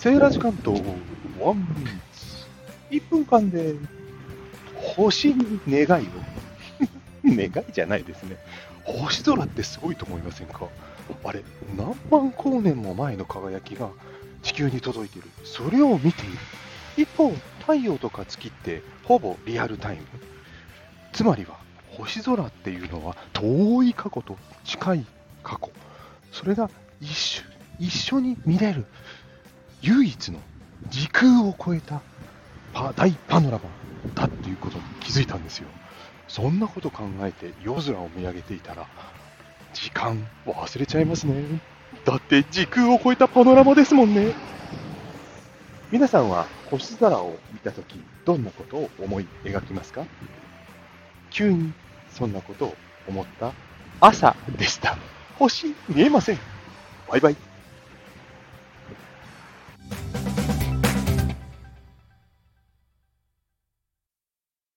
セーラー時間とワンミニッツ。1分間で星に願いを。願いじゃないですね。星空ってすごいと思いませんか？あれ、何万光年も前の輝きが地球に届いている。それを見ている。一方、太陽とか月ってほぼリアルタイム。つまりは、星空っていうのは遠い過去と近い過去。それが一緒一緒に見れる唯一の時空を超えたパ大パノラマだっていうことに気づいたんですよ。そんなこと考えて夜空を見上げていたら、時間忘れちゃいますね。だって時空を超えたパノラマですもんね。皆さんは星空を見たとき、どんなことを思い描きますか？急にそんなことを思った朝でした。星見えません。バイバイ。